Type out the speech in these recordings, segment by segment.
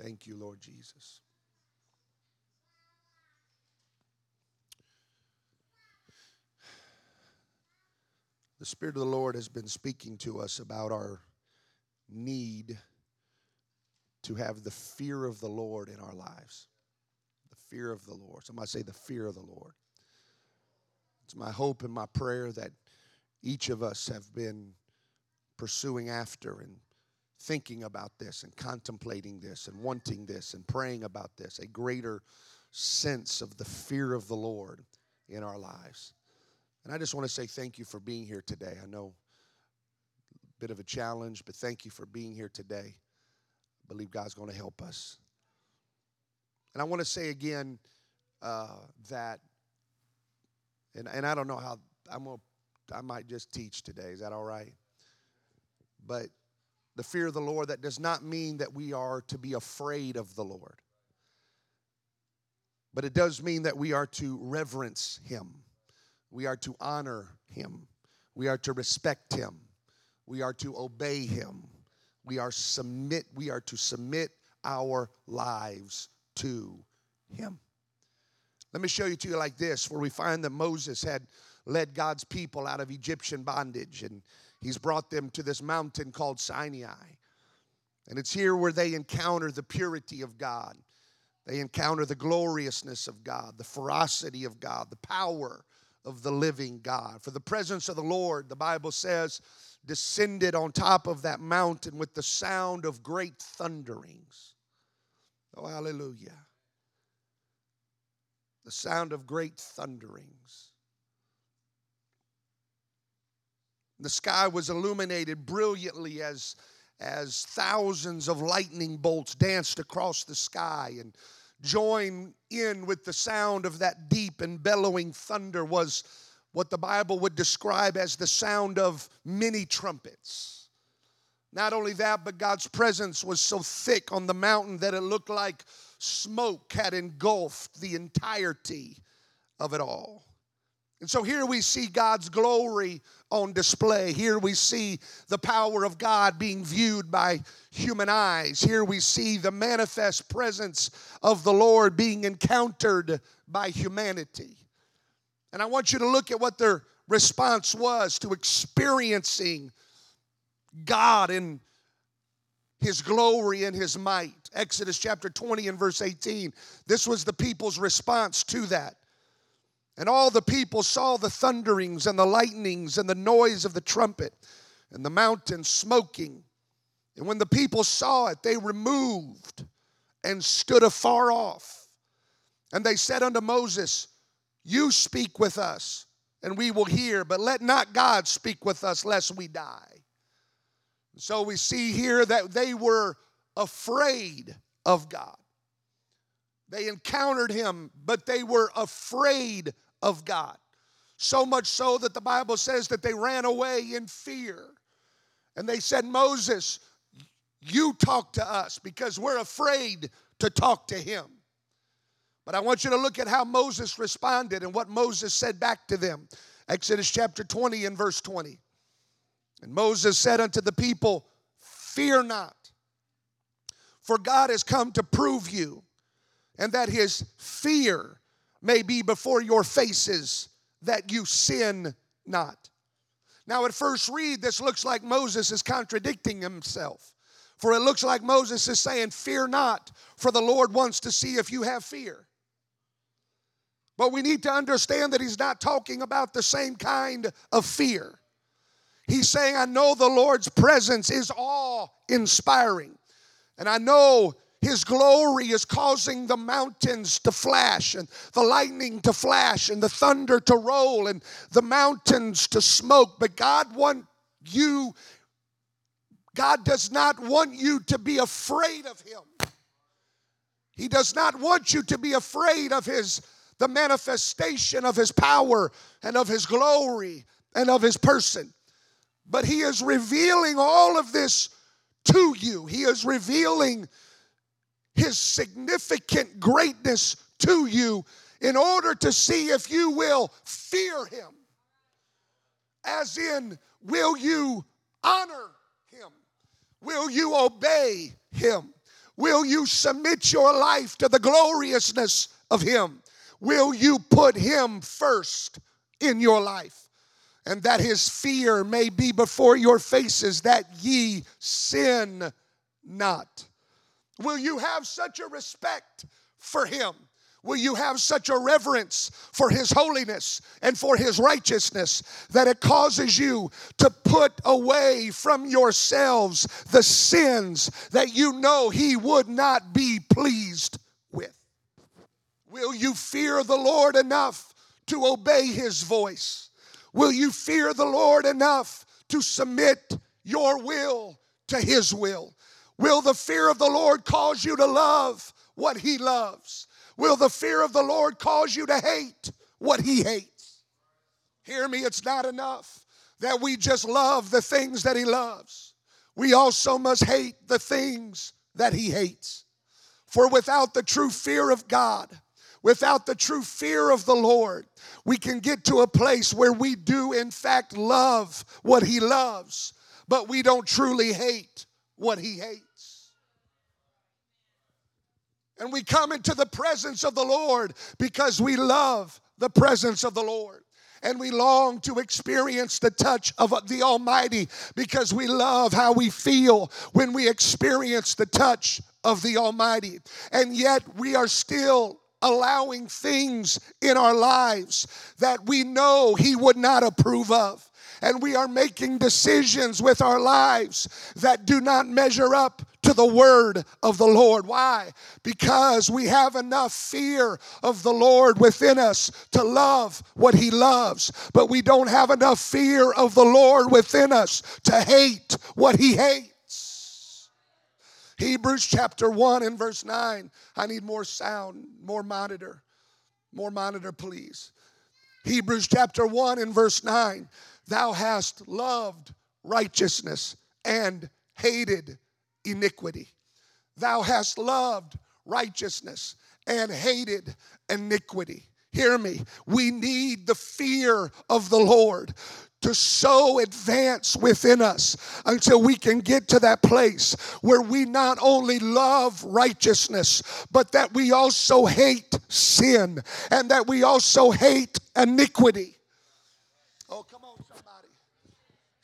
Thank you, Lord Jesus. The Spirit of the Lord has been speaking to us about our need to have the fear of the Lord in our lives. The fear of the Lord. Somebody say, the fear of the Lord. It's my hope and my prayer that each of us have been pursuing after and thinking about this and contemplating this and wanting this and praying about this, a greater sense of the fear of the Lord in our lives. And I just want to say thank you for being here today. I know a bit of a challenge, but thank you for being here today. I believe God's going to help us. And I want to say again uh, that, and, and I don't know how, I'm to, I might just teach today. Is that all right? But the fear of the Lord, that does not mean that we are to be afraid of the Lord. But it does mean that we are to reverence Him. We are to honor him. We are to respect him. We are to obey him. We are submit we are to submit our lives to him. Let me show you to you like this where we find that Moses had led God's people out of Egyptian bondage and he's brought them to this mountain called Sinai. And it's here where they encounter the purity of God. They encounter the gloriousness of God, the ferocity of God, the power of the living God. For the presence of the Lord, the Bible says, descended on top of that mountain with the sound of great thunderings. Oh, hallelujah. The sound of great thunderings. The sky was illuminated brilliantly as, as thousands of lightning bolts danced across the sky and join in with the sound of that deep and bellowing thunder was what the Bible would describe as the sound of many trumpets. Not only that, but God's presence was so thick on the mountain that it looked like smoke had engulfed the entirety of it all. And so here we see God's glory on display. Here we see the power of God being viewed by human eyes. Here we see the manifest presence of the Lord being encountered by humanity. And I want you to look at what their response was to experiencing God in his glory and his might. Exodus chapter 20 and verse 18. This was the people's response to that. And all the people saw the thunderings and the lightnings and the noise of the trumpet and the mountain smoking. And when the people saw it, they removed and stood afar off. And they said unto Moses, You speak with us, and we will hear, but let not God speak with us, lest we die. So we see here that they were afraid of God. They encountered him, but they were afraid of God. So much so that the Bible says that they ran away in fear. And they said, Moses, you talk to us because we're afraid to talk to him. But I want you to look at how Moses responded and what Moses said back to them. Exodus chapter 20 and verse 20. And Moses said unto the people, Fear not, for God has come to prove you, and that his fear may be before your faces that you sin not. Now, at first read, this looks like Moses is contradicting himself. For it looks like Moses is saying, Fear not, for the Lord wants to see if you have fear. But we need to understand that he's not talking about the same kind of fear. He's saying, I know the Lord's presence is awe inspiring. And I know his glory is causing the mountains to flash and the lightning to flash and the thunder to roll and the mountains to smoke. But God wants you, God does not want you to be afraid of him. He does not want you to be afraid of his the manifestation of his power and of his glory and of his person. But he is revealing all of this to you. He is revealing his significant greatness to you in order to see if you will fear him. As in, will you honor him? Will you obey him? Will you submit your life to the gloriousness of Him? Will you put Him first in your life? And that His fear may be before your faces, that ye sin not. Will you have such a respect for Him? Will you have such a reverence for His holiness and for His righteousness that it causes you to put away from yourselves the sins that you know He would not be pleased with? Will you fear the Lord enough to obey His voice? Will you fear the Lord enough to submit your will to His will? Will the fear of the Lord cause you to love what He loves? Will the fear of the Lord cause you to hate what He hates? Hear me, it's not enough that we just love the things that He loves. We also must hate the things that He hates. For without the true fear of God, without the true fear of the Lord, we can get to a place where we do, in fact, love what He loves, but we don't truly hate what He hates. And we come into the presence of the Lord because we love the presence of the Lord. And we long to experience the touch of the Almighty because we love how we feel when we experience the touch of the Almighty. And yet we are still allowing things in our lives that we know He would not approve of. And we are making decisions with our lives that do not measure up to the word of the Lord. Why? Because we have enough fear of the Lord within us to love what He loves, but we don't have enough fear of the Lord within us to hate what He hates. Hebrews chapter 1 and verse 9. I need more sound, more monitor. More monitor, please. Hebrews chapter 1 and verse 9. Thou hast loved righteousness and hated iniquity. Thou hast loved righteousness and hated iniquity. Hear me. We need the fear of the Lord to so advance within us until we can get to that place where we not only love righteousness, but that we also hate sin and that we also hate iniquity. Oh, come on, somebody.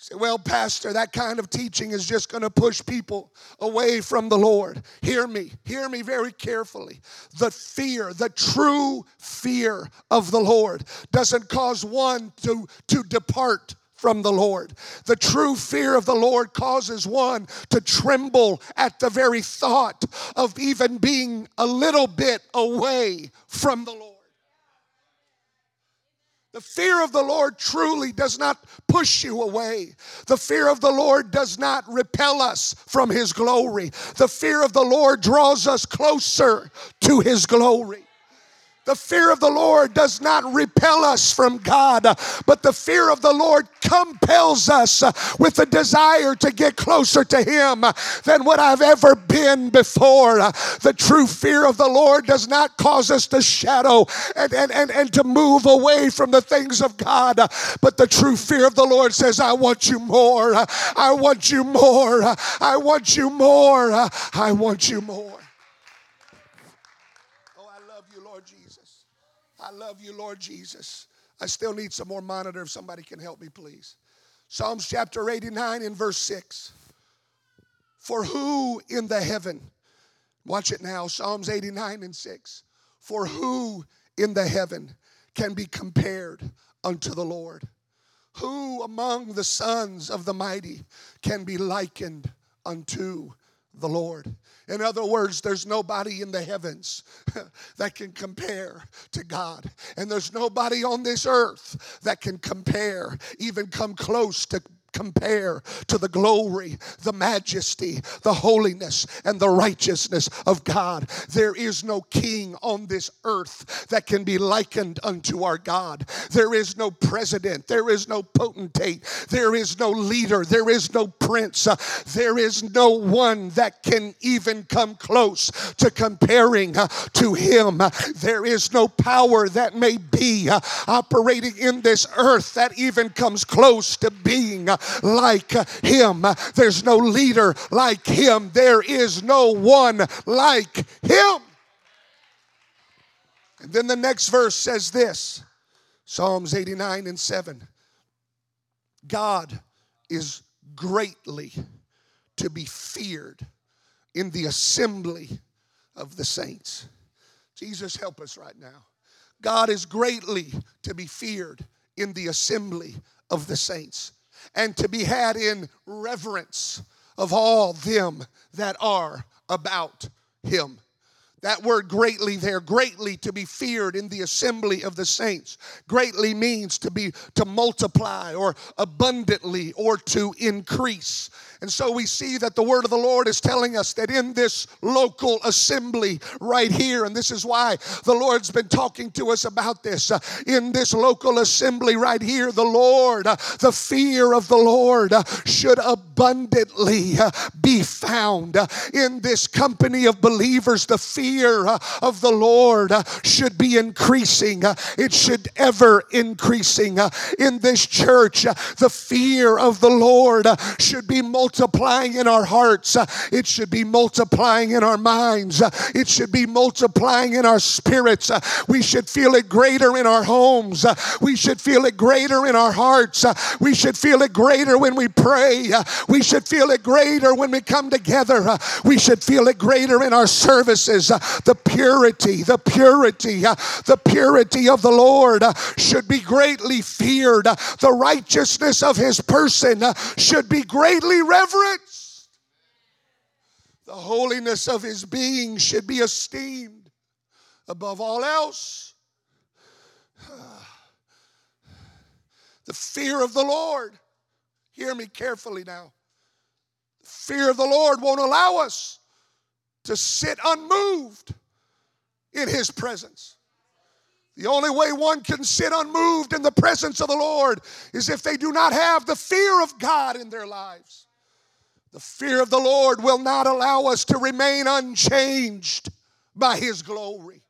Say, well, Pastor, that kind of teaching is just going to push people away from the Lord. Hear me, hear me very carefully. The fear, the true fear of the Lord doesn't cause one to, to depart from the Lord. The true fear of the Lord causes one to tremble at the very thought of even being a little bit away from the Lord. The fear of the Lord truly does not push you away. The fear of the Lord does not repel us from His glory. The fear of the Lord draws us closer to His glory. The fear of the Lord does not repel us from God, but the fear of the Lord compels us with the desire to get closer to Him than what I've ever been before. The true fear of the Lord does not cause us to shadow and, and, and, and to move away from the things of God, but the true fear of the Lord says, I want you more. I want you more. I want you more. I want you more. I love you, Lord Jesus. I still need some more monitor if somebody can help me, please. Psalms chapter 89 and verse 6. For who in the heaven, watch it now, Psalms 89 and 6. For who in the heaven can be compared unto the Lord? Who among the sons of the mighty can be likened unto the Lord? In other words, there's nobody in the heavens that can compare to God. And there's nobody on this earth that can compare, even come close to compare to the glory, the majesty, the holiness, and the righteousness of God. There is no king on this earth that can be likened unto our God. There is no president, there is no potentate, there is no leader, there is no prince, uh, there is no one that can even come close to comparing uh, to him. Uh, there is no power that may be operating in this earth that even comes close to being like him. There's no leader like him. There is no one like him. And then the next verse says this Psalms 89 and 7. God is greatly to be feared in the assembly of the saints. Jesus, help us right now. God is greatly to be feared in the assembly of the saints and to be had in reverence of all them that are about him. That word greatly there, greatly to be feared in the assembly of the saints. Greatly means to be to multiply or abundantly or to increase. And so we see that the word of the Lord is telling us that in this local assembly right here, and this is why the Lord's been talking to us about this, uh, in this local assembly right here, the Lord, uh, the fear of the Lord uh, should abundantly uh, be found. Uh, in this company of believers, the fear uh, of the Lord uh, should be increasing. Uh, it should ever increasing. Uh, in this church, the fear of the Lord should be multiplying in our hearts. It should be multiplying in our minds. It should be multiplying in our spirits. We should feel it greater in our homes. We should feel it greater in our hearts. We should feel it greater when we pray. We should feel it greater when we come together. We should feel it greater in our services. The purity, the purity, uh, the purity of the Lord uh, should be greatly feared. Uh, the righteousness of his person should be greatly reverenced. The holiness of his being should be esteemed above all else. The fear of the Lord, hear me carefully now. Fear of the Lord won't allow us to sit unmoved in his presence. The only way one can sit unmoved in the presence of the Lord is if they do not have the fear of God in their lives. The fear of the Lord will not allow us to remain unchanged by His glory.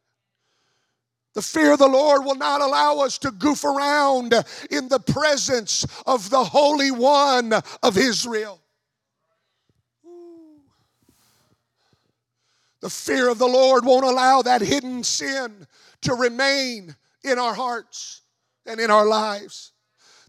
The fear of the Lord will not allow us to goof around in the presence of the Holy One of Israel. The fear of the Lord won't allow that hidden sin to remain in our hearts and in our lives.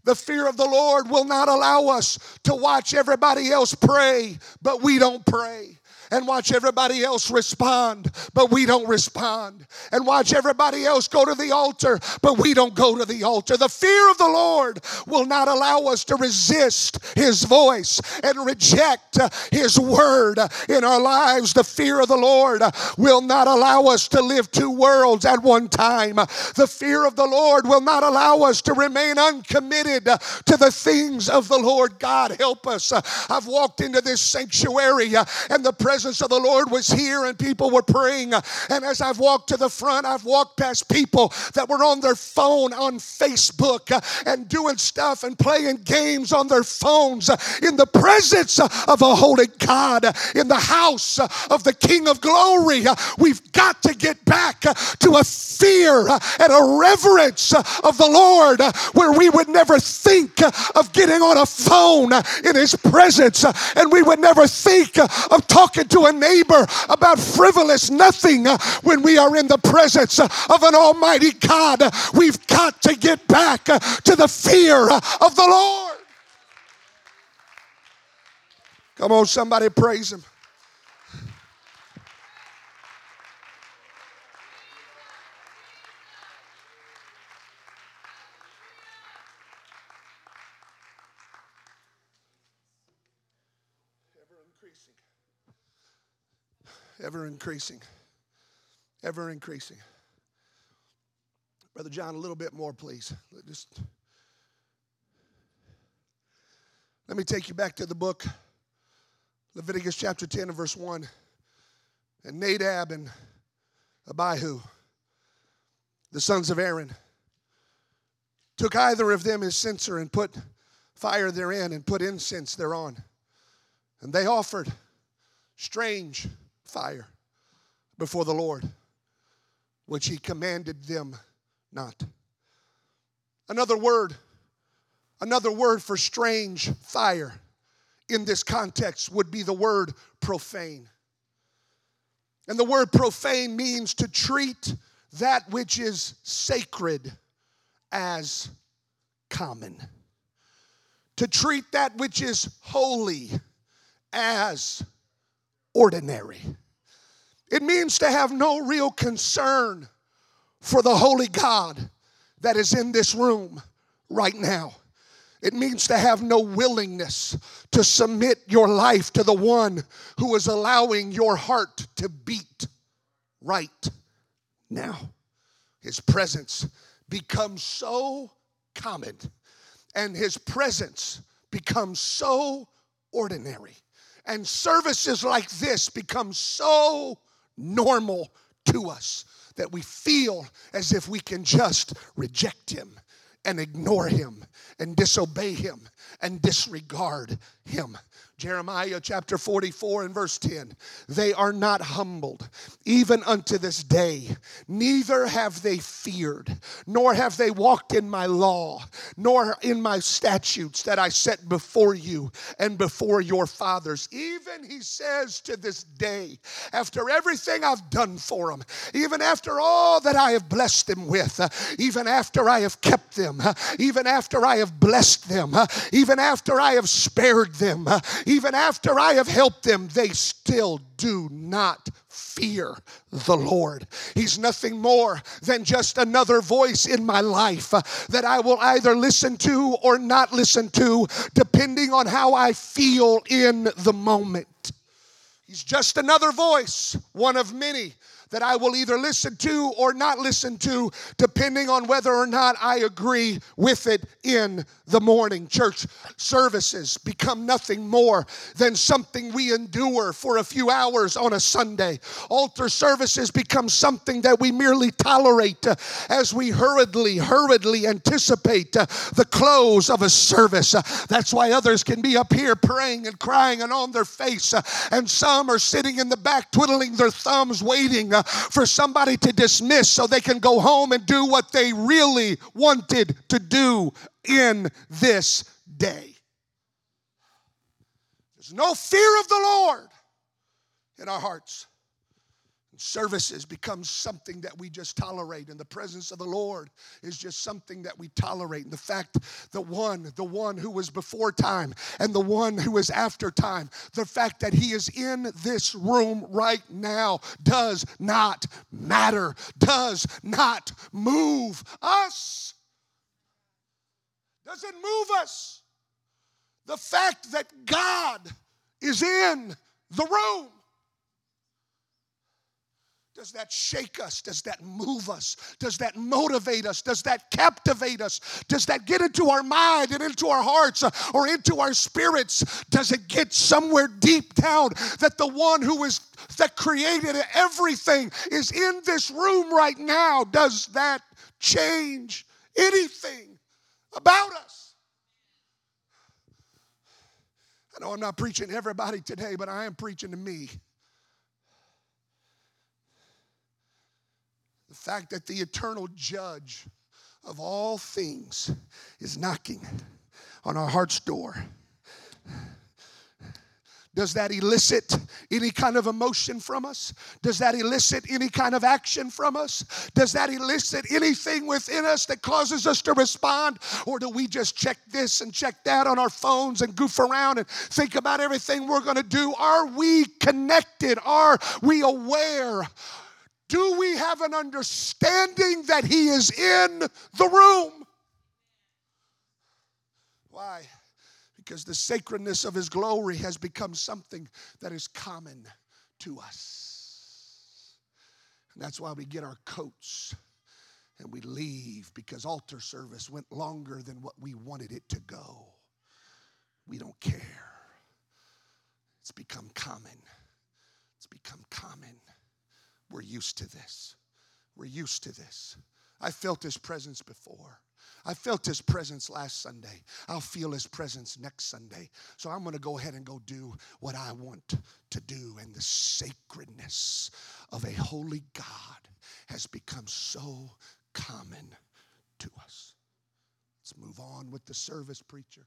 The fear of the Lord will not allow us to watch everybody else pray, but we don't pray and watch everybody else respond, but we don't respond. And watch everybody else go to the altar, but we don't go to the altar. The fear of the Lord will not allow us to resist His voice and reject His word in our lives. The fear of the Lord will not allow us to live two worlds at one time. The fear of the Lord will not allow us to remain uncommitted to the things of the Lord. God, help us. I've walked into this sanctuary and the presence presence of the Lord was here and people were praying. And as I've walked to the front, I've walked past people that were on their phone on Facebook uh, and doing stuff and playing games on their phones uh, in the presence of a holy God, uh, in the house of the King of glory. We've got to get back to a fear and a reverence of the Lord where we would never think of getting on a phone in His presence and we would never think of talking to a neighbor about frivolous nothing uh, when we are in the presence uh, of an almighty God. We've got to get back uh, to the fear of the Lord. Come on, somebody praise Him. Ever increasing. Ever increasing. Brother John, a little bit more, please. Just let me take you back to the book, Leviticus chapter 10 and verse 1. And Nadab and Abihu, the sons of Aaron, took either of them his censer and put fire therein and put incense thereon. And they offered strange fire before the Lord, which he commanded them not. Another word, Another word for strange fire in this context would be the word profane. And the word profane means to treat that which is sacred as common, to treat that which is holy as ordinary. It means to have no real concern for the holy God that is in this room right now. It means to have no willingness to submit your life to the one who is allowing your heart to beat right now. His presence becomes so common and his presence becomes so ordinary. And services like this become so normal to us that we feel as if we can just reject him and ignore him and disobey him and disregard him. Jeremiah chapter 44 and verse 10. They are not humbled, even unto this day. Neither have they feared, nor have they walked in my law, nor in my statutes that I set before you and before your fathers. Even he says to this day, after everything I've done for them, even after all that I have blessed them with, even after I have kept them, even after I have blessed them, even after I have spared them, even after I have helped them, they still do not fear the Lord. He's nothing more than just another voice in my life that I will either listen to or not listen to, depending on how I feel in the moment. He's just another voice, one of many that I will either listen to or not listen to, depending on whether or not I agree with it in the morning. Church services become nothing more than something we endure for a few hours on a Sunday. Altar services become something that we merely tolerate uh, as we hurriedly, hurriedly anticipate uh, the close of a service. Uh, that's why others can be up here praying and crying and on their face, and some are sitting in the back twiddling their thumbs, waiting for somebody to dismiss so they can go home and do what they really wanted to do in this day. There's no fear of the Lord in our hearts services becomes something that we just tolerate and the presence of the lord is just something that we tolerate. And the fact the one the one who was before time and the one who is after time the fact that he is in this room right now does not matter does not move us. Doesn't move us? The fact that god is in the room does that shake us? Does that move us? Does that motivate us? Does that captivate us? Does that get into our mind and into our hearts uh, or into our spirits? Does it get somewhere deep down that the one who is that created everything is in this room right now? Does that change anything about us? I know I'm not preaching to everybody today, but I am preaching to me. The fact that the eternal judge of all things is knocking on our heart's door. Does that elicit any kind of emotion from us? Does that elicit any kind of action from us? Does that elicit anything within us that causes us to respond? Or do we just check this and check that on our phones and goof around and think about everything we're going to do? Are we connected? Are we aware do we have an understanding that He is in the room? Why? Because the sacredness of His glory has become something that is common to us. And that's why we get our coats and we leave because altar service went longer than what we wanted it to go. We don't care. It's become common. It's become common. We're used to this. We're used to this. I felt his presence before. I felt his presence last Sunday. I'll feel his presence next Sunday. So I'm going to go ahead and go do what I want to do. And the sacredness of a holy God has become so common to us. Let's move on with the service, preacher.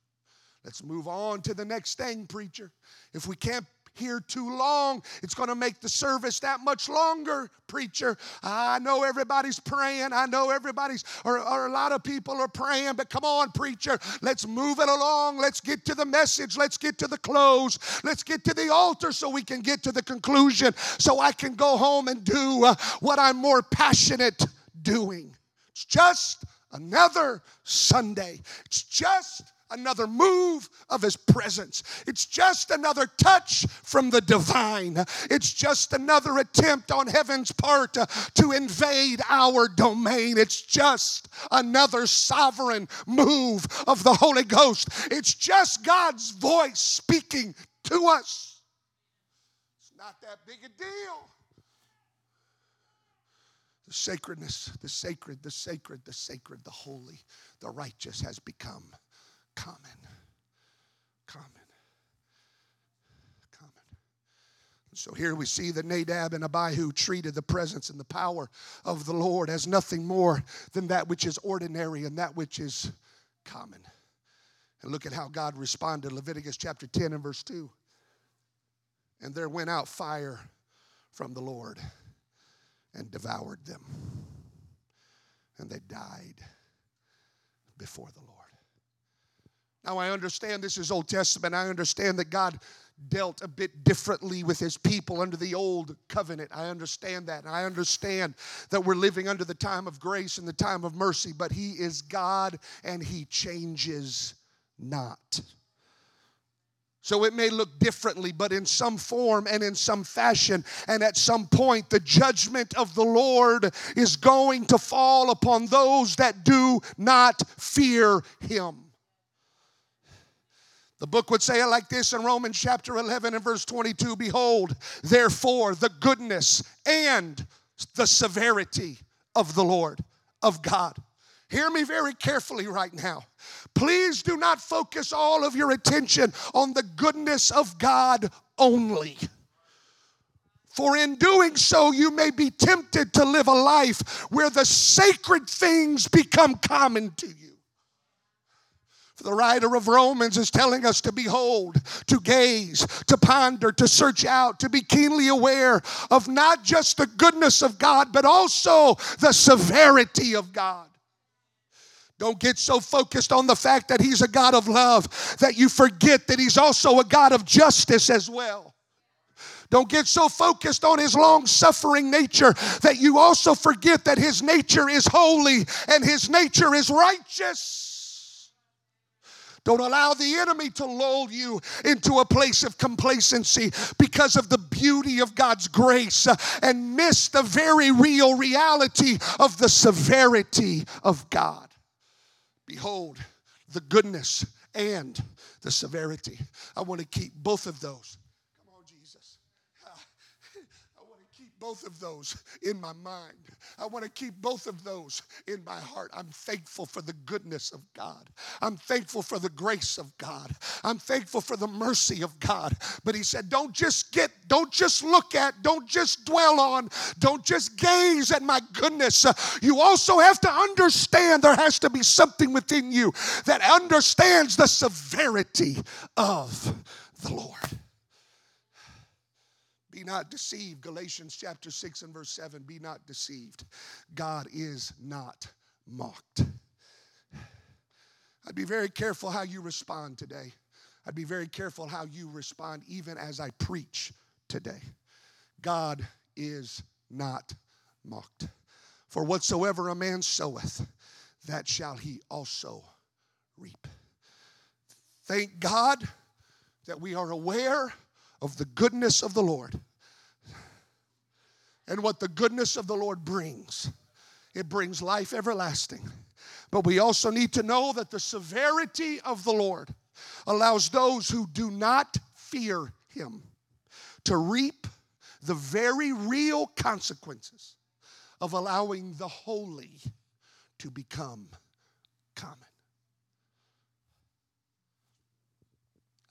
Let's move on to the next thing, preacher. If we can't here too long. It's going to make the service that much longer, preacher. I know everybody's praying. I know everybody's, or, or, a lot of people are praying, but come on, preacher. Let's move it along. Let's get to the message. Let's get to the close. Let's get to the altar so we can get to the conclusion so I can go home and do uh, what I'm more passionate doing. It's just another Sunday. It's just another move of his presence. It's just another touch from the divine. It's just another attempt on heaven's part to, invade our domain. It's just another sovereign move of the Holy Ghost. It's just God's voice speaking to us. It's not that big a deal. The sacredness, the sacred, the sacred, the sacred, the holy, the righteous has become common. Common. Common. So here we see that Nadab and Abihu treated the presence and the power of the Lord as nothing more than that which is ordinary and that which is common. And look at how God responded. Leviticus chapter 10 and verse 2. And there went out fire from the Lord and devoured them. And they died before the Lord. Now, I understand this is Old Testament. I understand that God dealt a bit differently with his people under the old covenant. I understand that. And I understand that we're living under the time of grace and the time of mercy, but he is God and he changes not. So it may look differently, but in some form and in some fashion, and at some point, the judgment of the Lord is going to fall upon those that do not fear him. The book would say it like this in Romans chapter 11 and verse 22 Behold, therefore, the goodness and the severity of the Lord, of God. Hear me very carefully right now. Please do not focus all of your attention on the goodness of God only. For in doing so, you may be tempted to live a life where the sacred things become common to you. The writer of Romans is telling us to behold, to gaze, to ponder, to search out, to be keenly aware of not just the goodness of God, but also the severity of God. Don't get so focused on the fact that He's a God of love that you forget that He's also a God of justice as well. Don't get so focused on his long suffering nature that you also forget that his nature is holy and his nature is righteous. Don't allow the enemy to lull you into a place of complacency because of the beauty of God's grace uh, and miss the very real reality of the severity of God. Behold, the goodness and the severity. I want to keep both of those both of those in my mind. I want to keep both of those in my heart. I'm thankful for the goodness of God. I'm thankful for the grace of God. I'm thankful for the mercy of God. But he said, don't just get, don't just look at, don't just dwell on, don't just gaze at my goodness. You also have to understand there has to be something within you that understands the severity of the Lord. Be not deceived. Galatians chapter 6 and verse 7. Be not deceived. God is not mocked. I'd be very careful how you respond today. I'd be very careful how you respond even as I preach today. God is not mocked. For whatsoever a man soweth, that shall he also reap. Thank God that we are aware of the goodness of the Lord and what the goodness of the Lord brings. It brings life everlasting. But we also need to know that the severity of the Lord allows those who do not fear Him to reap the very real consequences of allowing the holy to become common.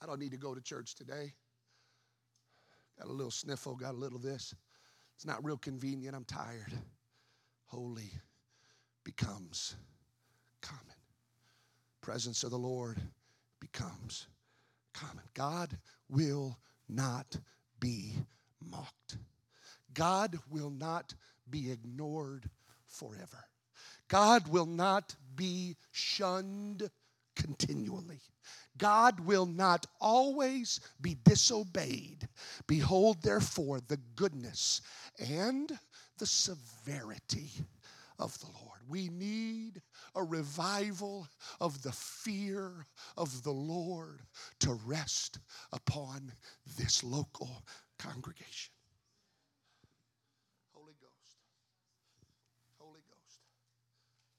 I don't need to go to church today. Got a little sniffle, got a little this. It's not real convenient. I'm tired. Holy becomes common. presence of the Lord becomes common. God will not be mocked. God will not be ignored forever. God will not be shunned continually. God will not always be disobeyed. Behold, therefore, the goodness and the severity of the Lord. We need a revival of the fear of the Lord to rest upon this local congregation. Holy Ghost. Holy Ghost.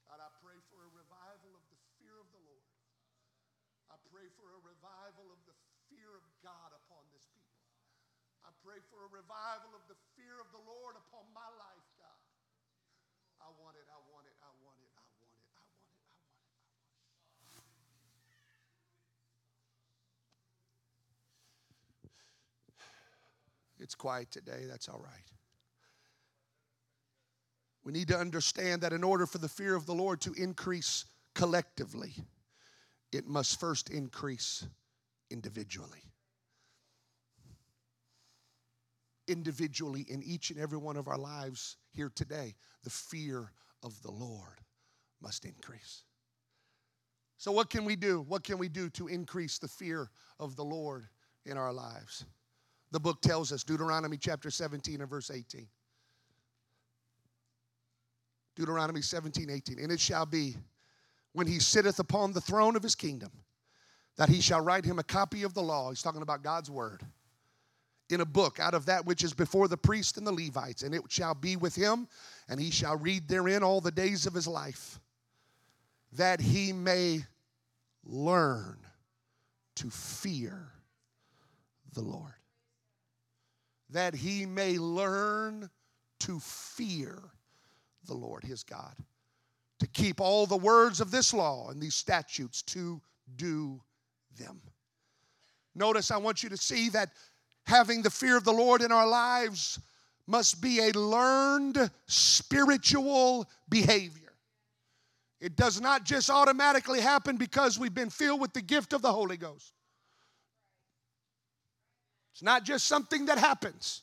God, I pray for a revival of the fear of the Lord. I pray for a revival of the fear of God upon this people. I pray for a revival of the fear of the Lord upon my life, God. I want it, I want it, I want it, I want it, I want it, I want it, I want it. It's quiet today, that's all right. We need to understand that in order for the fear of the Lord to increase collectively, it must first increase individually. Individually, in each and every one of our lives here today, the fear of the Lord must increase. So, what can we do? What can we do to increase the fear of the Lord in our lives? The book tells us, Deuteronomy chapter 17 and verse 18. Deuteronomy 17, 18. And it shall be when he sitteth upon the throne of his kingdom that he shall write him a copy of the law. He's talking about God's word in a book out of that which is before the priest and the Levites, and it shall be with him, and he shall read therein all the days of his life, that he may learn to fear the Lord. That he may learn to fear the Lord his God, to keep all the words of this law and these statutes to do them. Notice, I want you to see that having the fear of the Lord in our lives must be a learned spiritual behavior. It does not just automatically happen because we've been filled with the gift of the Holy Ghost. It's not just something that happens.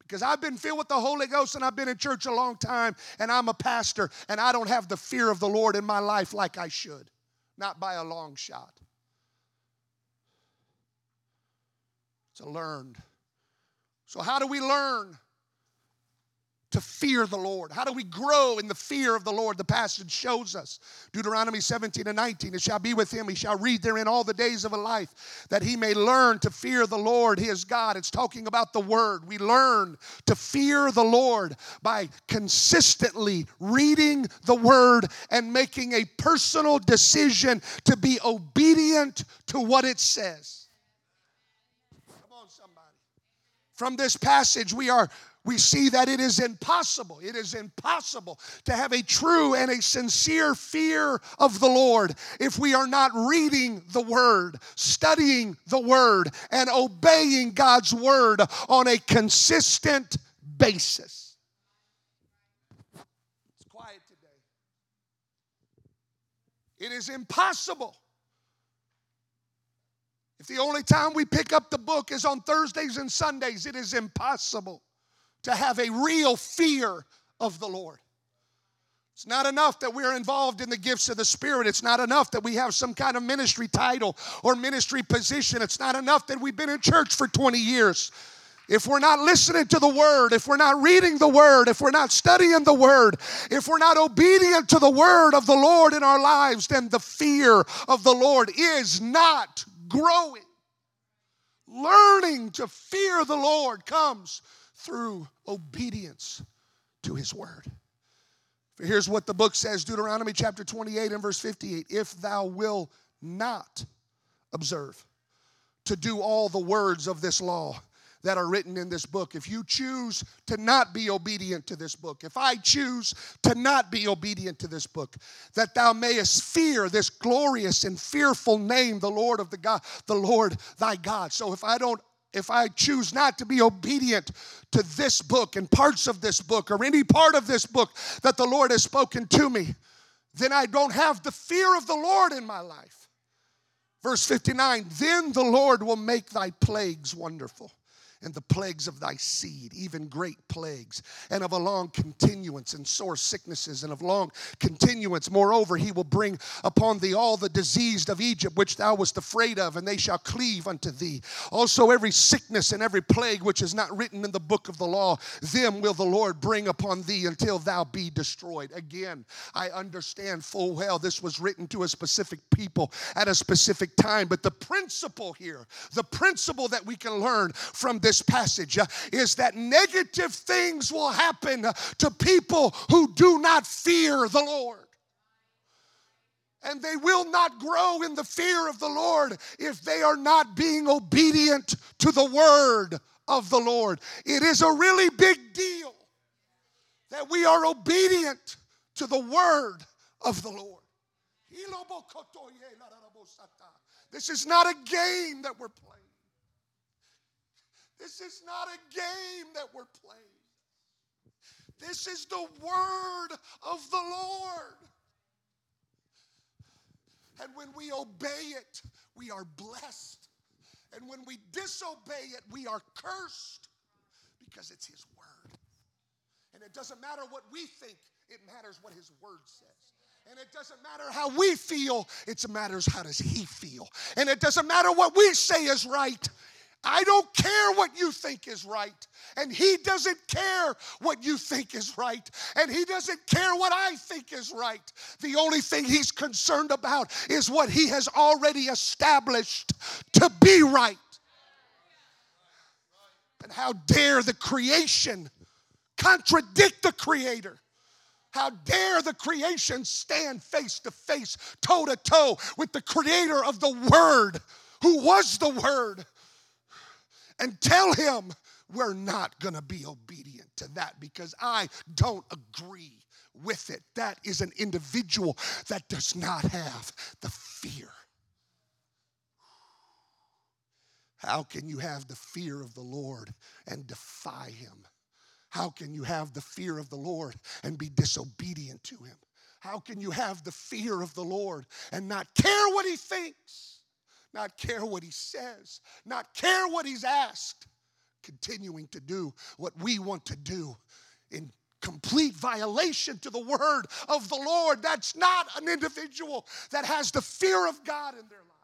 Because I've been filled with the Holy Ghost and I've been in church a long time and I'm a pastor and I don't have the fear of the Lord in my life like I should. Not by a long shot. It's a learned. So, how do we learn to fear the Lord? How do we grow in the fear of the Lord? The passage shows us. Deuteronomy 17 and 19. It shall be with him, he shall read therein all the days of a life, that he may learn to fear the Lord his God. It's talking about the word. We learn to fear the Lord by consistently reading the word and making a personal decision to be obedient to what it says. Come on, somebody. From this passage, we are we see that it is impossible. It is impossible to have a true and a sincere fear of the Lord if we are not reading the Word, studying the Word, and obeying God's Word on a consistent basis. It's quiet today. It is impossible. The only time we pick up the book is on Thursdays and Sundays, it is impossible to have a real fear of the Lord. It's not enough that we're involved in the gifts of the Spirit. It's not enough that we have some kind of ministry title or ministry position. It's not enough that we've been in church for 20 years. If we're not listening to the Word, if we're not reading the Word, if we're not studying the Word, if we're not obedient to the Word of the Lord in our lives, then the fear of the Lord is not growing. Learning to fear the Lord comes through obedience to his word. For here's what the book says Deuteronomy chapter 28 and verse 58 If thou will not observe to do all the words of this law, that are written in this book. If you choose to not be obedient to this book, if I choose to not be obedient to this book, that thou mayest fear this glorious and fearful name, the Lord of the God, the Lord thy God. So if I don't if I choose not to be obedient to this book and parts of this book or any part of this book that the Lord has spoken to me, then I don't have the fear of the Lord in my life. Verse 59 Then the Lord will make thy plagues wonderful and the plagues of thy seed, even great plagues, and of a long continuance, and sore sicknesses, and of long continuance. Moreover, he will bring upon thee all the diseased of Egypt, which thou wast afraid of, and they shall cleave unto thee. Also, every sickness and every plague which is not written in the book of the law, them will the Lord bring upon thee until thou be destroyed. Again, I understand full well this was written to a specific people at a specific time, but the principle here, the principle that we can learn from this this passage uh, is that negative things will happen to people who do not fear the Lord. And they will not grow in the fear of the Lord if they are not being obedient to the word of the Lord. It is a really big deal that we are obedient to the word of the Lord. This is not a game that we're playing. This is not a game that we're playing. This is the word of the Lord. And when we obey it, we are blessed. And when we disobey it, we are cursed because it's His word. And it doesn't matter what we think, it matters what His word says. And it doesn't matter how we feel, it matters how does he feel. And it doesn't matter what we say is right, I don't care what you think is right. And he doesn't care what you think is right. And he doesn't care what I think is right. The only thing he's concerned about is what he has already established to be right. And how dare the creation contradict the creator? How dare the creation stand face to face, toe to toe with the creator of the Word, who was the Word, and tell him we're not going to be obedient to that because I don't agree with it. That is an individual that does not have the fear. How can you have the fear of the Lord and defy him? How can you have the fear of the Lord and be disobedient to him? How can you have the fear of the Lord and not care what he thinks? Not care what he says, not care what he's asked, continuing to do what we want to do in complete violation to the word of the Lord. That's not an individual that has the fear of God in their lives.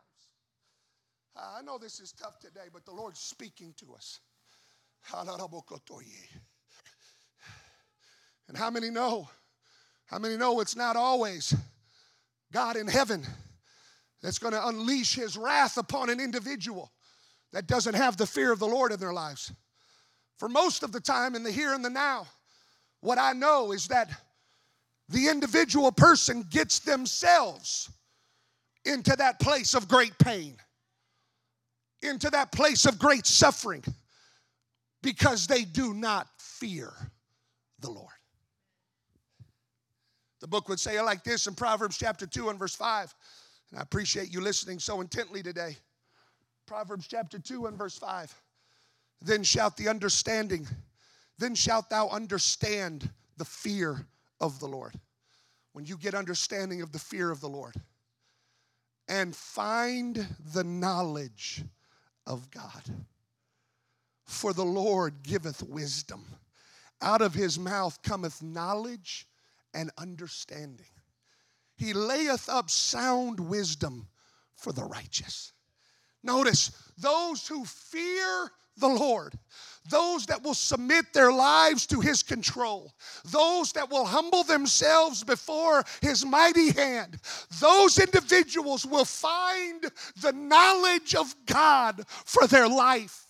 I know this is tough today, but the Lord's speaking to us. And how many know? How many know it's not always God in heaven that's going to unleash his wrath upon an individual that doesn't have the fear of the Lord in their lives. For most of the time, in the here and the now, what I know is that the individual person gets themselves into that place of great pain, into that place of great suffering, because they do not fear the Lord. The book would say it like this in Proverbs chapter 2 and verse 5. And I appreciate you listening so intently today. Proverbs chapter 2 and verse 5. Then shalt the understanding, then shalt thou understand the fear of the Lord. When you get understanding of the fear of the Lord and find the knowledge of God. For the Lord giveth wisdom. Out of his mouth cometh knowledge and understanding. He layeth up sound wisdom for the righteous. Notice, those who fear the Lord, those that will submit their lives to His control, those that will humble themselves before His mighty hand, those individuals will find the knowledge of God for their life.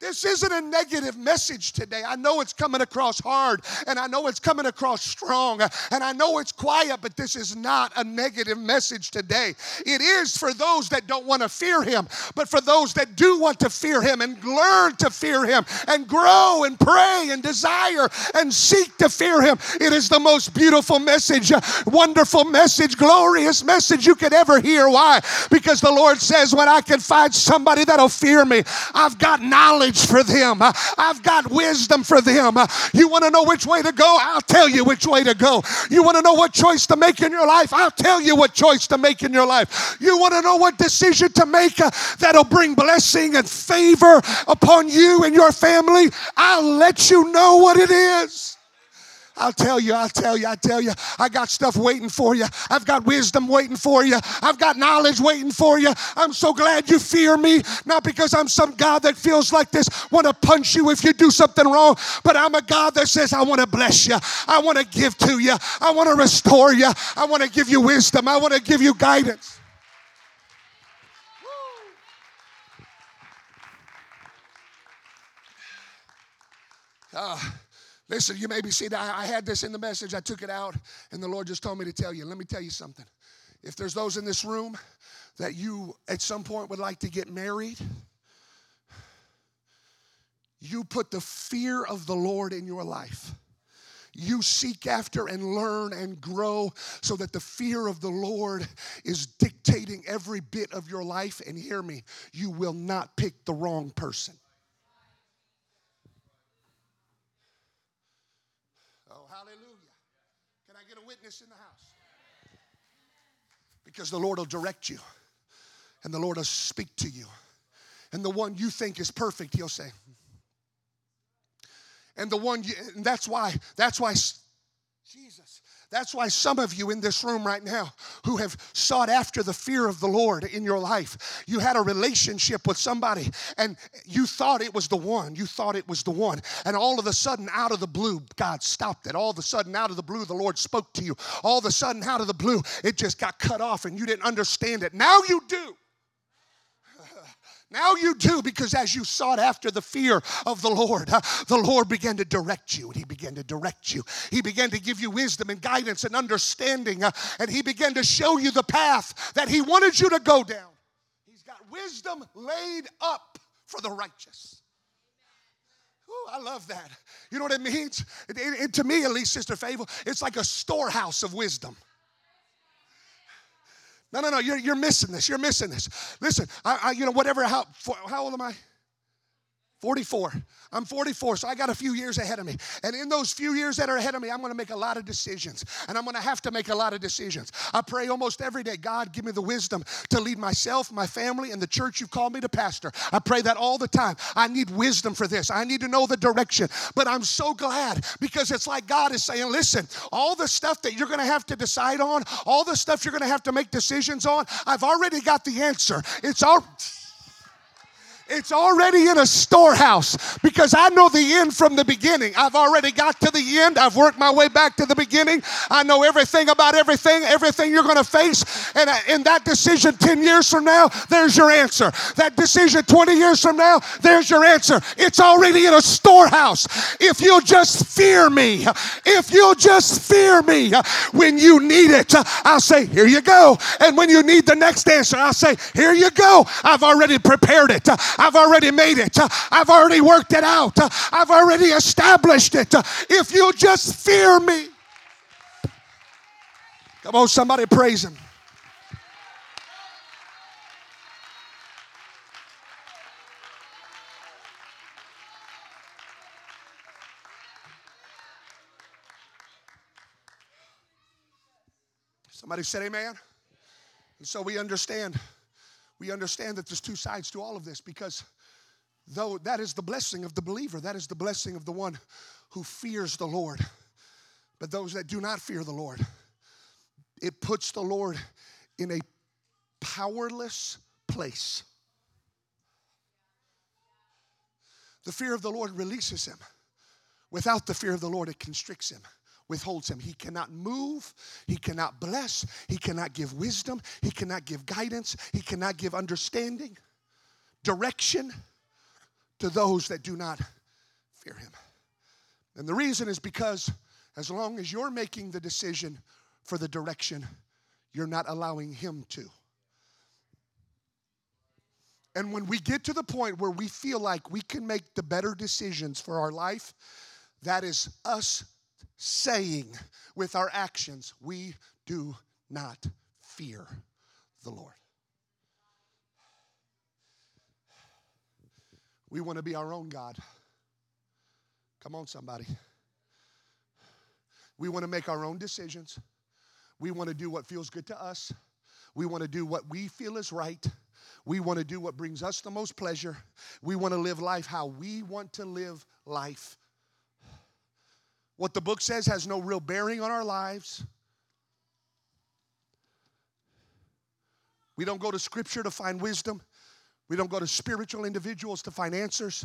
This isn't a negative message today. I know it's coming across hard and I know it's coming across strong and I know it's quiet, but this is not a negative message today. It is for those that don't want to fear Him, but for those that do want to fear Him and learn to fear Him and grow and pray and desire and seek to fear Him. It is the most beautiful message, wonderful message, glorious message you could ever hear. Why? Because the Lord says, when I can find somebody that'll fear me, I've got knowledge knowledge for them. I've got wisdom for them. You want to know which way to go? I'll tell you which way to go. You want to know what choice to make in your life? I'll tell you what choice to make in your life. You want to know what decision to make uh, that'll bring blessing and favor upon you and your family? I'll let you know what it is. I'll tell you, I'll tell you, I'll tell you. I got stuff waiting for you. I've got wisdom waiting for you. I've got knowledge waiting for you. I'm so glad you fear me, not because I'm some God that feels like this, want to punch you if you do something wrong, but I'm a God that says, I want to bless you. I want to give to you. I want to restore you. I want to give you wisdom. I want to give you guidance. Uh, Listen, you may be seeing, I, I had this in the message, I took it out, and the Lord just told me to tell you. Let me tell you something. If there's those in this room that you at some point would like to get married, you put the fear of the Lord in your life. You seek after and learn and grow so that the fear of the Lord is dictating every bit of your life. And hear me, you will not pick the wrong person. Witness in the house. Because the Lord will direct you and the Lord will speak to you. And the one you think is perfect, he'll say. And the one you, and that's why, that's why Jesus that's why some of you in this room right now who have sought after the fear of the Lord in your life, you had a relationship with somebody and you thought it was the one. You thought it was the one. And all of a sudden, out of the blue, God stopped it. All of a sudden, out of the blue, the Lord spoke to you. All of a sudden, out of the blue, it just got cut off and you didn't understand it. Now you do. Now you do because as you sought after the fear of the Lord, uh, the Lord began to direct you and He began to direct you. He began to give you wisdom and guidance and understanding uh, and He began to show you the path that He wanted you to go down. He's got wisdom laid up for the righteous. Ooh, I love that. You know what it means? It, it, it, to me, at least, Sister Favor, it's like a storehouse of wisdom. No, no, no, you're, you're missing this. You're missing this. Listen, I, I you know, whatever, how, how old am I? 44. I'm 44, so I got a few years ahead of me. And in those few years that are ahead of me, I'm going to make a lot of decisions. And I'm going to have to make a lot of decisions. I pray almost every day, God, give me the wisdom to lead myself, my family, and the church you've called me to pastor. I pray that all the time. I need wisdom for this. I need to know the direction. But I'm so glad because it's like God is saying, listen, all the stuff that you're going to have to decide on, all the stuff you're going to have to make decisions on, I've already got the answer. It's all. It's already in a storehouse because I know the end from the beginning. I've already got to the end. I've worked my way back to the beginning. I know everything about everything, everything you're going to face. And uh, in that decision 10 years from now, there's your answer. That decision 20 years from now, there's your answer. It's already in a storehouse. If you'll just fear me, if you'll just fear me when you need it, I'll say, Here you go. And when you need the next answer, I'll say, Here you go. I've already prepared it. I've already made it. I've already worked it out. I've already established it. If you just fear me. Come on, somebody praise him. Somebody said amen. And so we understand we understand that there's two sides to all of this because though that is the blessing of the believer, that is the blessing of the one who fears the Lord. But those that do not fear the Lord, it puts the Lord in a powerless place. The fear of the Lord releases him. Without the fear of the Lord, it constricts him withholds him. He cannot move, he cannot bless, he cannot give wisdom, he cannot give guidance, he cannot give understanding, direction to those that do not fear him. And the reason is because as long as you're making the decision for the direction, you're not allowing him to. And when we get to the point where we feel like we can make the better decisions for our life, that is us saying with our actions, we do not fear the Lord. We want to be our own God. Come on, somebody. We want to make our own decisions. We want to do what feels good to us. We want to do what we feel is right. We want to do what brings us the most pleasure. We want to live life how we want to live life. What the book says has no real bearing on our lives. We don't go to scripture to find wisdom. We don't go to spiritual individuals to find answers.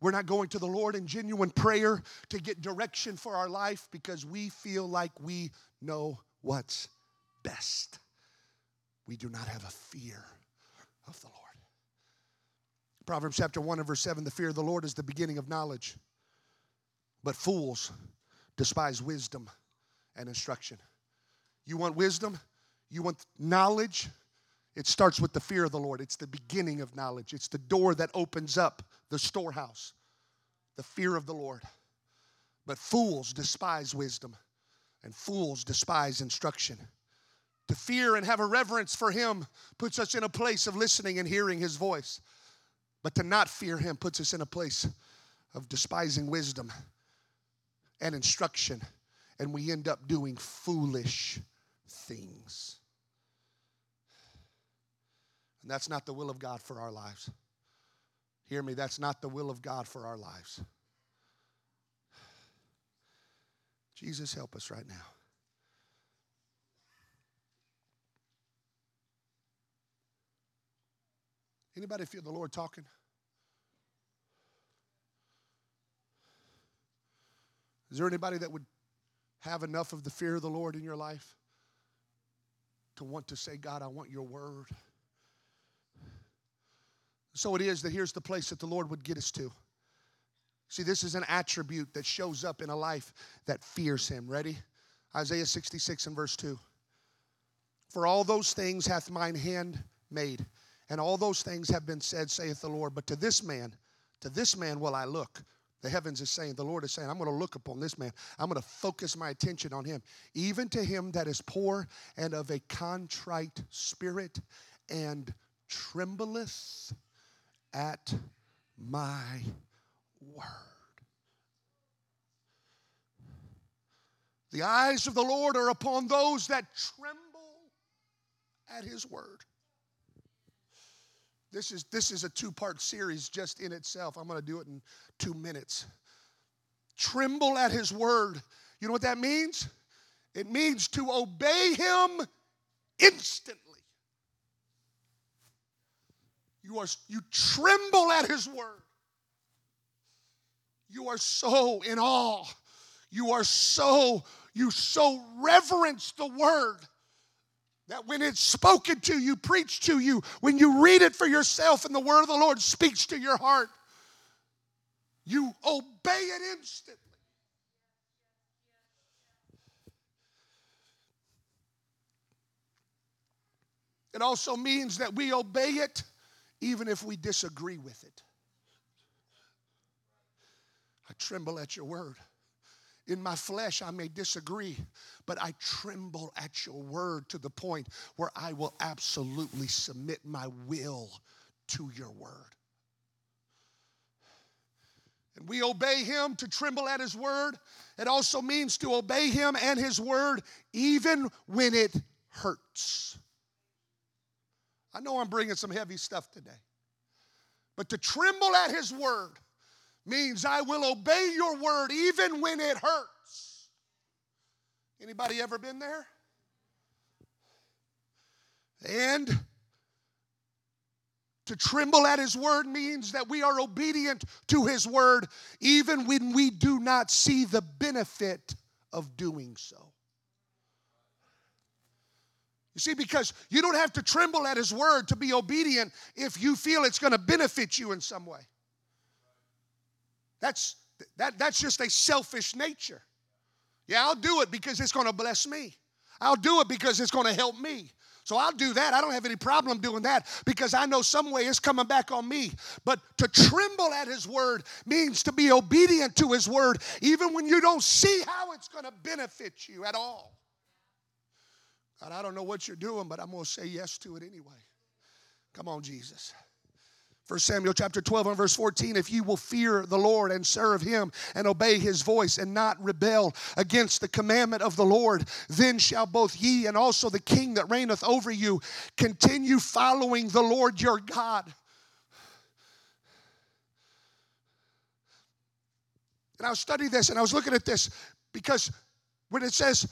We're not going to the Lord in genuine prayer to get direction for our life because we feel like we know what's best. We do not have a fear of the Lord. Proverbs chapter 1 and verse 7 the fear of the Lord is the beginning of knowledge, but fools despise wisdom and instruction. You want wisdom? You want knowledge? It starts with the fear of the Lord. It's the beginning of knowledge. It's the door that opens up the storehouse, the fear of the Lord. But fools despise wisdom, and fools despise instruction. To fear and have a reverence for Him puts us in a place of listening and hearing His voice. But to not fear Him puts us in a place of despising wisdom and instruction, and we end up doing foolish things. And that's not the will of God for our lives. Hear me, that's not the will of God for our lives. Jesus, help us right now. Anybody feel the Lord talking? Is there anybody that would have enough of the fear of the Lord in your life to want to say, God, I want your word? So it is that here's the place that the Lord would get us to. See, this is an attribute that shows up in a life that fears Him. Ready? Isaiah 66 and verse 2. For all those things hath mine hand made, and all those things have been said, saith the Lord. But to this man, to this man will I look. The heavens is saying, the Lord is saying, I'm going to look upon this man. I'm going to focus my attention on him. Even to him that is poor and of a contrite spirit and trembleth at my word. The eyes of the Lord are upon those that tremble at his word. This is, this is a two part series just in itself. I'm going to do it in two minutes. Tremble at his word. You know what that means? It means to obey him instantly. You, are, you tremble at his word. You are so in awe. You are so, you so reverence the word that when it's spoken to you, preached to you, when you read it for yourself and the word of the Lord speaks to your heart, you obey it instantly. It also means that we obey it even if we disagree with it. I tremble at your word. In my flesh, I may disagree, but I tremble at your word to the point where I will absolutely submit my will to your word. And we obey him to tremble at his word. It also means to obey him and his word even when it hurts. I know I'm bringing some heavy stuff today. But to tremble at his word means I will obey your word even when it hurts. Anybody ever been there? And to tremble at his word means that we are obedient to his word even when we do not see the benefit of doing so. You see, because you don't have to tremble at his word to be obedient if you feel it's going to benefit you in some way. That's, that, that's just a selfish nature. Yeah, I'll do it because it's going to bless me. I'll do it because it's going to help me. So I'll do that. I don't have any problem doing that because I know some way it's coming back on me. But to tremble at his word means to be obedient to his word, even when you don't see how it's going to benefit you at all. God, I don't know what you're doing, but I'm going to say yes to it anyway. Come on, Jesus. 1 Samuel chapter 12 and verse 14 if you will fear the Lord and serve him and obey his voice and not rebel against the commandment of the Lord, then shall both ye and also the king that reigneth over you continue following the Lord your God. And I was studying this and I was looking at this because when it says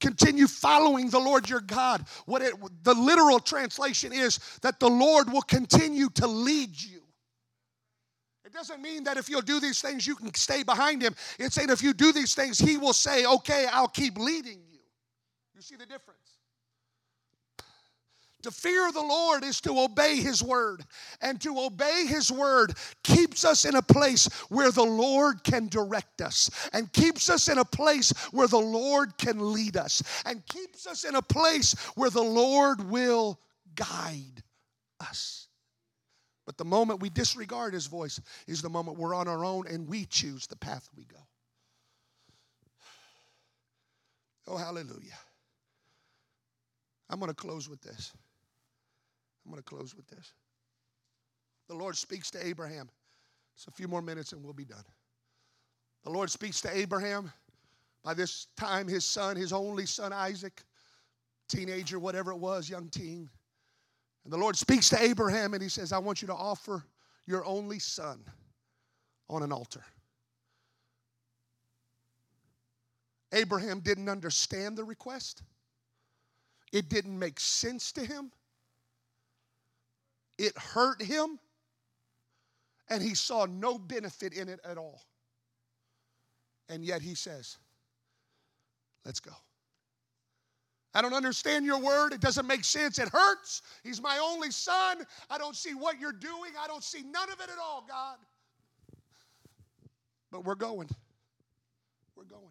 continue following the Lord your God. What it, the literal translation is that the Lord will continue to lead you. It doesn't mean that if you'll do these things, you can stay behind him. It's saying if you do these things, he will say, okay, I'll keep leading you. You see the difference? To fear of the Lord is to obey His word. And to obey His word keeps us in a place where the Lord can direct us, and keeps us in a place where the Lord can lead us, and keeps us in a place where the Lord will guide us. But the moment we disregard His voice is the moment we're on our own and we choose the path we go. Oh, hallelujah. I'm going to close with this. I'm going to close with this. The Lord speaks to Abraham. It's a few more minutes and we'll be done. The Lord speaks to Abraham. By this time, his son, his only son Isaac, teenager, whatever it was, young teen. And the Lord speaks to Abraham and he says, I want you to offer your only son on an altar. Abraham didn't understand the request, it didn't make sense to him. It hurt him, and he saw no benefit in it at all. And yet he says, Let's go. I don't understand your word. It doesn't make sense. It hurts. He's my only son. I don't see what you're doing. I don't see none of it at all, God. But we're going. We're going.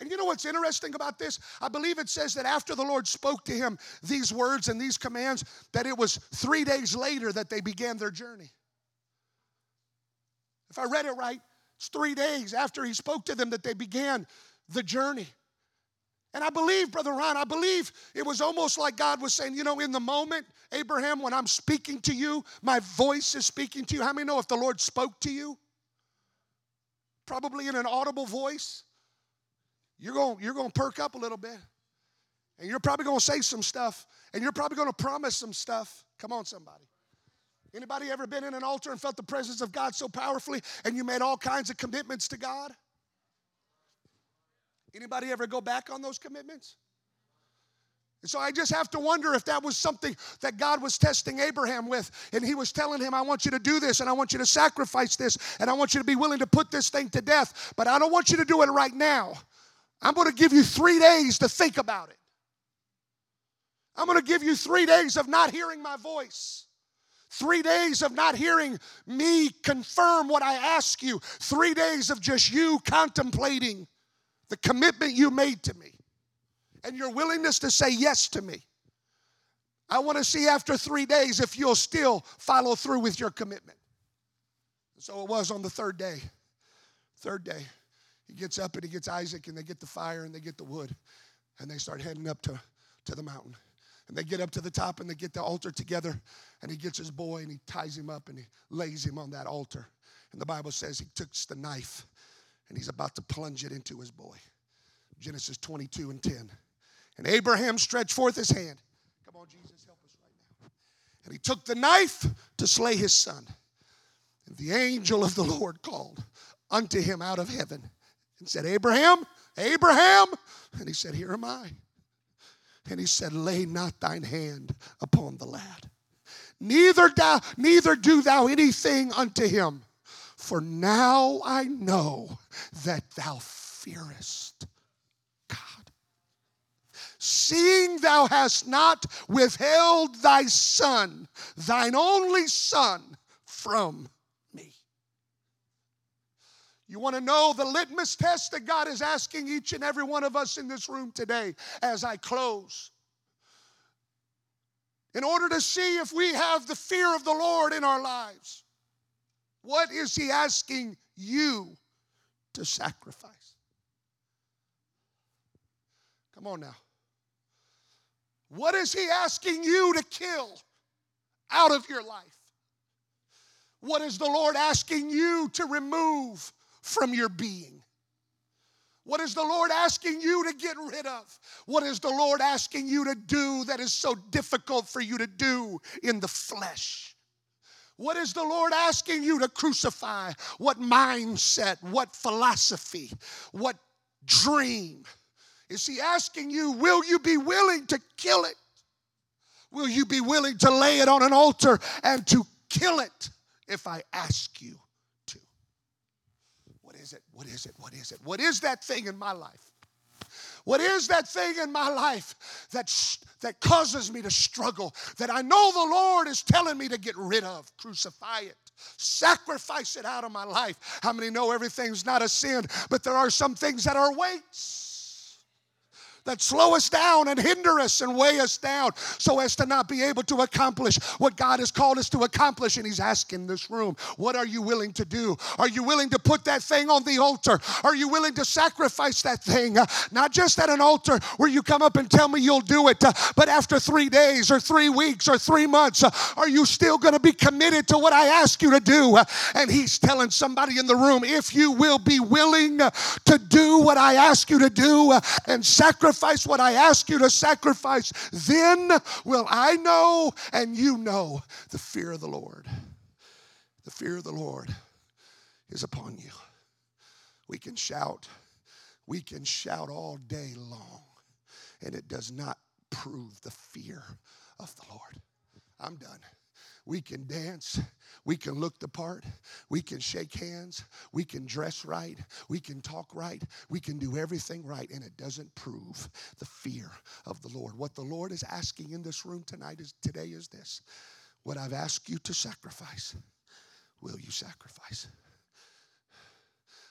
And you know what's interesting about this? I believe it says that after the Lord spoke to him these words and these commands, that it was three days later that they began their journey. If I read it right, it's three days after he spoke to them that they began the journey. And I believe, Brother Ron, I believe it was almost like God was saying, you know, in the moment, Abraham, when I'm speaking to you, my voice is speaking to you. How many know if the Lord spoke to you? Probably in an audible voice you're going you're going to perk up a little bit. And you're probably going to say some stuff and you're probably going to promise some stuff. Come on somebody. Anybody ever been in an altar and felt the presence of God so powerfully and you made all kinds of commitments to God? Anybody ever go back on those commitments? And so I just have to wonder if that was something that God was testing Abraham with. And he was telling him, I want you to do this, and I want you to sacrifice this, and I want you to be willing to put this thing to death. But I don't want you to do it right now. I'm going to give you three days to think about it. I'm going to give you three days of not hearing my voice. Three days of not hearing me confirm what I ask you. Three days of just you contemplating the commitment you made to me and your willingness to say yes to me. I want to see after three days if you'll still follow through with your commitment. So it was on the third day. Third day. He gets up and he gets Isaac, and they get the fire and they get the wood, and they start heading up to, to the mountain. And they get up to the top and they get the altar together, and he gets his boy and he ties him up and he lays him on that altar. And the Bible says he takes the knife and he's about to plunge it into his boy. Genesis 22 and 10. And Abraham stretched forth his hand. Come on, Jesus, help us right now. And he took the knife to slay his son. And the angel of the Lord called unto him out of heaven and said, Abraham, Abraham. And he said, Here am I. And he said, Lay not thine hand upon the lad. Neither, thou, neither do thou anything unto him. For now I know that thou fearest God. Seeing thou hast not withheld thy son, thine only son, from you want to know the litmus test that God is asking each and every one of us in this room today as I close? In order to see if we have the fear of the Lord in our lives, what is He asking you to sacrifice? Come on now. What is He asking you to kill out of your life? What is the Lord asking you to remove from your being? What is the Lord asking you to get rid of? What is the Lord asking you to do that is so difficult for you to do in the flesh? What is the Lord asking you to crucify? What mindset, what philosophy, what dream? Is He asking you, will you be willing to kill it? Will you be willing to lay it on an altar and to kill it if I ask you? Is it? What is it? What is it? What is that thing in my life? What is that thing in my life that, that causes me to struggle, that I know the Lord is telling me to get rid of? Crucify it, sacrifice it out of my life. How many know everything's not a sin, but there are some things that are weights? That slow us down and hinder us and weigh us down so as to not be able to accomplish what God has called us to accomplish. And He's asking this room, what are you willing to do? Are you willing to put that thing on the altar? Are you willing to sacrifice that thing? Uh, not just at an altar where you come up and tell me you'll do it, uh, but after three days or three weeks or three months, uh, are you still going to be committed to what I ask you to do? Uh, and He's telling somebody in the room, if you will be willing uh, to do what I ask you to do uh, and sacrifice sacrifice what I ask you to sacrifice, then will I know and you know the fear of the Lord. The fear of the Lord is upon you. We can shout, we can shout all day long, and it does not prove the fear of the Lord. I'm done. We can dance we can look the part. We can shake hands. We can dress right. We can talk right. We can do everything right, and it doesn't prove the fear of the Lord. What the Lord is asking in this room tonight is today is this. What I've asked you to sacrifice, will you sacrifice?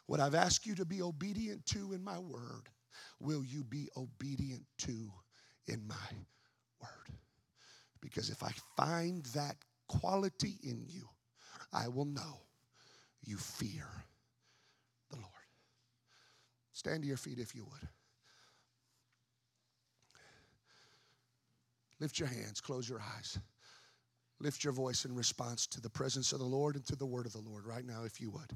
What I've asked you to be obedient to in my word, will you be obedient to in my word? Because if I find that quality in you, I will know you fear the Lord. Stand to your feet if you would. Lift your hands, close your eyes. Lift your voice in response to the presence of the Lord and to the word of the Lord right now, if you would.